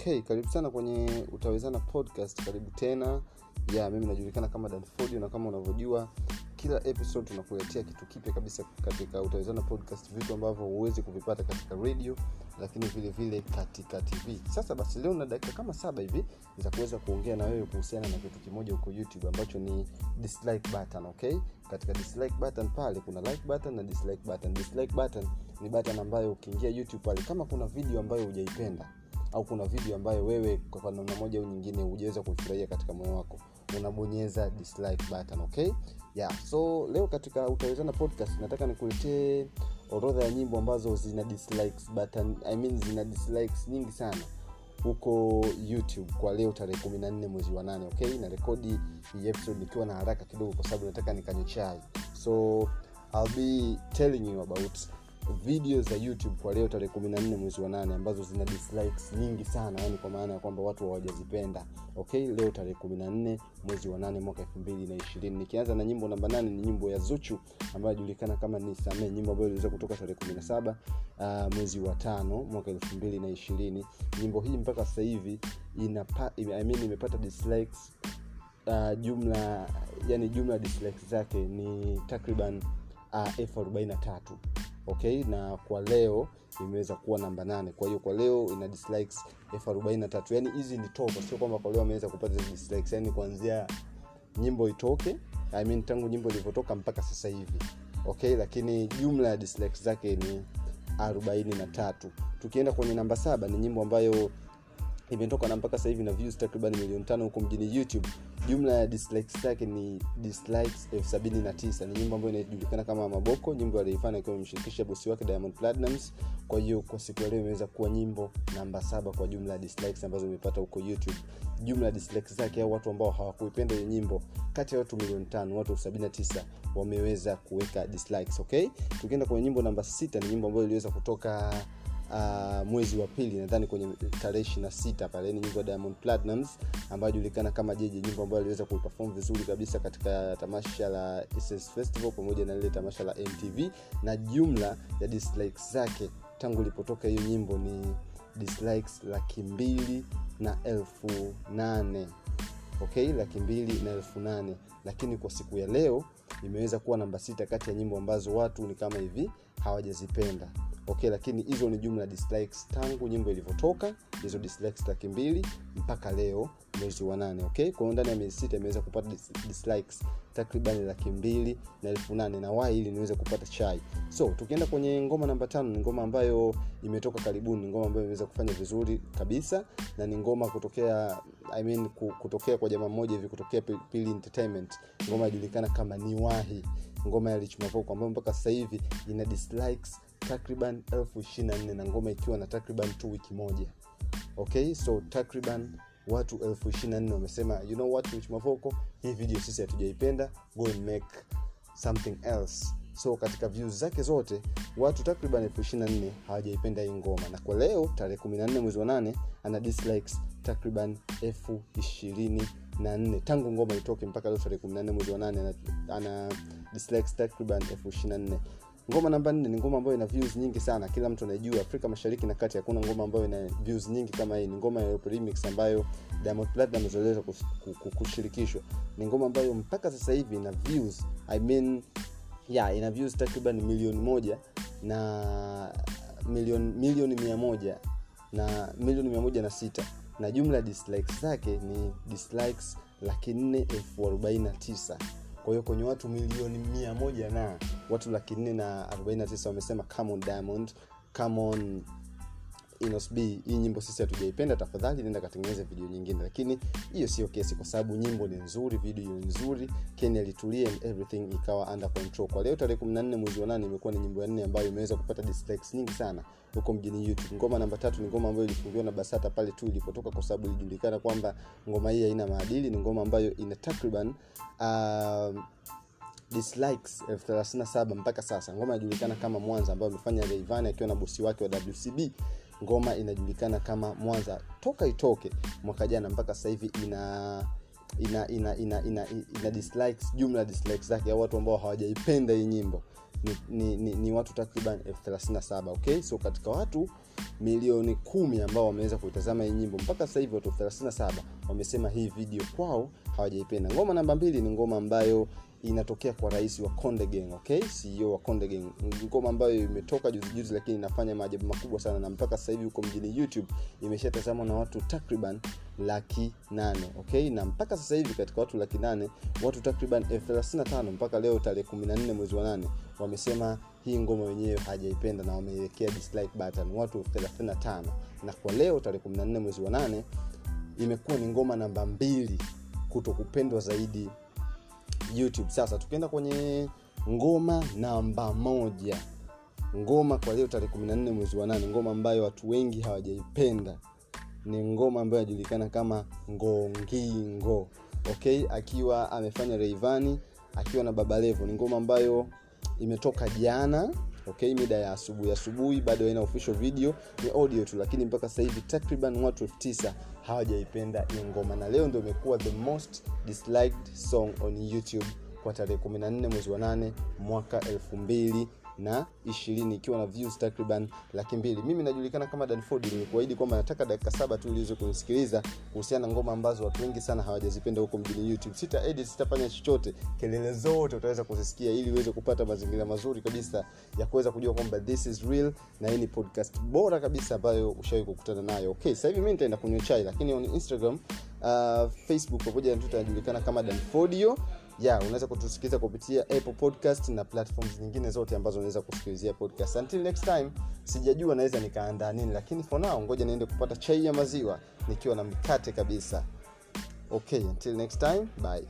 okay karibu sana kwenye utawezana podcast. Karibu tena. Ya mimi najulikana kama danfodio na kama unavyojua kila episode tunakuletea kitu kipya kabisa katika utawezana podcast vitu ambavyo huwezi kuvipata katika radio lakini vile vile katika tv sasa basi leo na dakika kama saba hivi za kuweza kuongea na wewe kuhusiana na kitu kimoja huko youtube ambacho ni dislike button okay? Katika dislike button pale kuna like button na dislike button. Dislike button ni button ambayo ukiingia youtube pale kama kuna video ambayo hujaipenda au kuna video ambayo wewe kwa namna moja au nyingine hujaweza kuifurahia katika moyo wako unabonyeza dislike button okay? Yeah so leo katika utawezana podcast nataka nikuletee orodha ya nyimbo ambazo zina dislikes button I mean zina dislikes nyingi sana huko youtube kwa leo tarehe kumi na nne mwezi wa 8 okay? Na rekodi hii episode nikiwa na haraka kidogo kwa sababu nataka nikanywe chai. So I'll be telling you about video za youtube kwa leo tarehe kumi na nne mwezi wa nane ambazo zina dislikes nyingi sana yani kwa maana ya kwamba watu hawajazipenda. Okay leo tarehe kumi na nne mwezi wa nane mwaka elfu mbili na ishirini. Nikianza na nyimbo namba nane ni nyimbo ya zuchu ambayo inajulikana kama ni samee nyimbo ambayo iliweza kutoka tarehe kumi na saba uh, mwezi wa tano mwaka elfu mbili na ishirini. Nyimbo hii mpaka sasa hivi inapa, I mean, imepata dislikes uh, jumla yani jumla dislikes zake ni takriban uh, elfu arobaini okay? Na kwa leo imeweza kuwa namba nane. Kwa hiyo kwa leo ina dislikes elfu arobaini yani hizi ni topa sio kwamba kwa leo ameweza kupata dislikes. Yani kuanzia nyimbo itoke I mean, tangu nyimbo ilivyotoka mpaka sasa hivi. Okay? Lakini jumla ya dislikes zake ni arobaini na tatu. Tukienda kwenye namba saba ni nyimbo ambayo imetoka na mpaka sasa hivi na views takriban milioni tano huko mjini youtube. Jumla ya dislikes zake ni dislikes elfu sabini na tisa. Ni nyimbo ambayo inajulikana kama maboko nyimbo aliifanya akiwa amemshirikisha bosi wake diamond platinums kwa hiyo kwa siku ya leo imeweza kuwa nyimbo namba saba kwa jumla ya dislikes ambazo imepata huko youtube. Jumla ya dislikes zake au watu ambao hawakuipenda hiyo nyimbo kati ya watu milioni tano watu elfu sabini na tisa wameweza kuweka dislikes okay? Tukienda kwenye nyimbo namba sita ni nyimbo ambayo iliweza kutoka uh, mwezi wa pili nadhani kwenye tarehe ishirina sita pale ni nyimbo ya diamond platinums ambayo julikana kama jeje nyimbo ambayo aliweza kuipefom vizuri kabisa katika tamasha la SS festival pamoja na lile tamasha la mtv na jumla ya dislikes zake tangu ilipotoka hiyo nyimbo ni dislikes laki mbili na elfu nane. Okay laki mbili na elfu nane. Lakini kwa siku ya leo imeweza kuwa namba sita kati ya nyimbo ambazo watu ni kama hivi hawajazipenda okay lakini hizo ni jumla dislikes tangu nyimbo ilivyotoka. Hizo dislikes laki mbili mpaka leo mwezi wa nane okay? Kwa ndani ya miezi sita imeweza kupata dis- dislikes takriban laki mbili na elfu nane. Na wai ili niweze kupata chai. So tukienda kwenye ngoma namba tano ni ngoma ambayo imetoka karibuni ngoma ambayo imeweza kufanya vizuri kabisa na ni ngoma kutokea I mean, kutokea kwa jamaa mmoja hivi kutokea pili entertainment. Ngoma inajulikana kama niwahi ngoma ya rich mavoko ambayo mpaka sasa hivi ina dislikes takriban elfu ishirina nne na ngoma ikiwa na takriban tu wiki moja. Okay so takriban watu elfu ishirina nne wamesema you know what rich mavoko? Hii video sisi hatujaipenda. Go and make something else. So katika views zake zote watu takriban elfu ishirina nne hawajaipenda hii ngoma. Na kwa leo tarehe kumi na nne mwezi wa nane ana dislikes takriban elfu ishirini na nne. Tangu ngoma itoke mpaka leo tarehe kumi na nne mwezi wa nane ana, takriban elfu ishirina nne. Ngoma namba nne ni ngoma ambayo ina views nyingi sana. Kila mtu anaijua afrika mashariki na kati hakuna ngoma ambayo ina views nyingi kama hii. Ni ngoma ya remix ambayo diamond platinum kushirikishwa. Ni ngoma ambayo mpaka sasa hivi ina views i mean yeah, ina views takriban milioni moja na milioni milioni mia moja na milioni mia moja na sita na jumla ya dislikes zake ni dislikes laki nne elfu arobaini na tisa. Kwa hiyo kwenye watu milioni mia moja na watu laki nne na arobaini na tisa wamesema come on diamond. Come on inosb hii nyimbo sisi hatujaipenda tafadhali nenda katengeneza video nyingine lakini hiyo sio kesi kwa sababu nyimbo ni nzuri video nzuri. Ken alitulia and everything ikawa under control. Kwa leo tarehe 14 mwezi wa nane imekuwa ni nyimbo ya nne ambayo imeweza kupata dislikes nyingi sana huko mjini youtube. Ngoma namba tatu ni ngoma ambayo ilifungiwa na basata pale tu ilipotoka kwa sababu ilijulikana kwamba ngoma hii haina maadili. Ni ngoma ambayo ina takriban uh, dislikes elfu thelathini na saba mpaka sasa. Ngoma inajulikana kama mwanza ambayo amefanya reivani akiwa na bosi wake wa wcb ngoma inajulikana kama mwanza. Toka itoke mwaka jana mpaka sasa hivi ina ina ina ina ina, ina dislikes jumla dislikes zake au watu ambao hawajaipenda hii nyimbo. Ni, ni, ni, ni watu takriban elfu thelathini na saba okay? So katika watu milioni kumi ambao wameweza kuitazama hii nyimbo mpaka sasa hivi watu elfu thelathini na saba wamesema hii video kwao hawajaipenda ngoma namba mbili ni ngoma ambayo inatokea kwa rais wa Konde Gang, okay? CEO wa Konde Gang. Ngoma ambayo imetoka juzi juzi, lakini inafanya maajabu makubwa sana, na mpaka sasa hivi huko mjini YouTube imeshatazamwa na watu takriban laki nane okay? na mpaka sasa hivi katika watu laki nane watu takriban elfu tano mpaka leo tarehe kumi na nne mwezi wa nane wamesema hii ngoma wenyewe hajaipenda na wameiwekea dislike button watu elfu na kwa leo tarehe kumi na nne mwezi wa nane imekuwa ni ngoma namba mbili kuto kupendwa zaidi youtube. Sasa tukienda kwenye ngoma namba moja. Ngoma kwa leo tarehe 14 mwezi wa nane. Ngoma ambayo watu wengi hawajaipenda. Ni ngoma ambayo inajulikana kama ngongingo. Okay akiwa amefanya reivani akiwa na baba levo. Ni ngoma ambayo imetoka jana okay mida ya asubuhi. Asubuhi bado haina official video ni audio tu lakini mpaka sasa hivi takriban watu elfu tisa hawajaipenda hii ngoma. Na leo ndio imekuwa the most disliked song on youtube kwa tarehe 14 mwezi wa 8 mwaka 2000 na ishirini ikiwa na views takriban laki mbili. Mimi najulikana kama danford nimekuahidi kwamba nataka dakika saba tu uliweze kunisikiliza kuhusiana na ngoma ambazo watu wengi sana hawajazipenda huko mjini youtube. Sita edit sitafanya chochote. Kelele zote utaweza kuzisikia ili uweze kupata mazingira mazuri kabisa ya kuweza kujua kwamba this is real na hii ni podcast bora kabisa ambayo ushawahi kukutana nayo. Okay sasa hivi mi nitaenda kunywa chai lakini on instagram uh, facebook pamoja na twitter najulikana kama danfodio ya yeah, unaweza kutusikiliza kupitia apple podcast na platforms nyingine zote ambazo unaweza kusikilizia podcast. Until next time sijajua naweza nikaandaa nini lakini for now ngoja niende kupata chai ya maziwa nikiwa na mkate kabisa. Okay until next time bye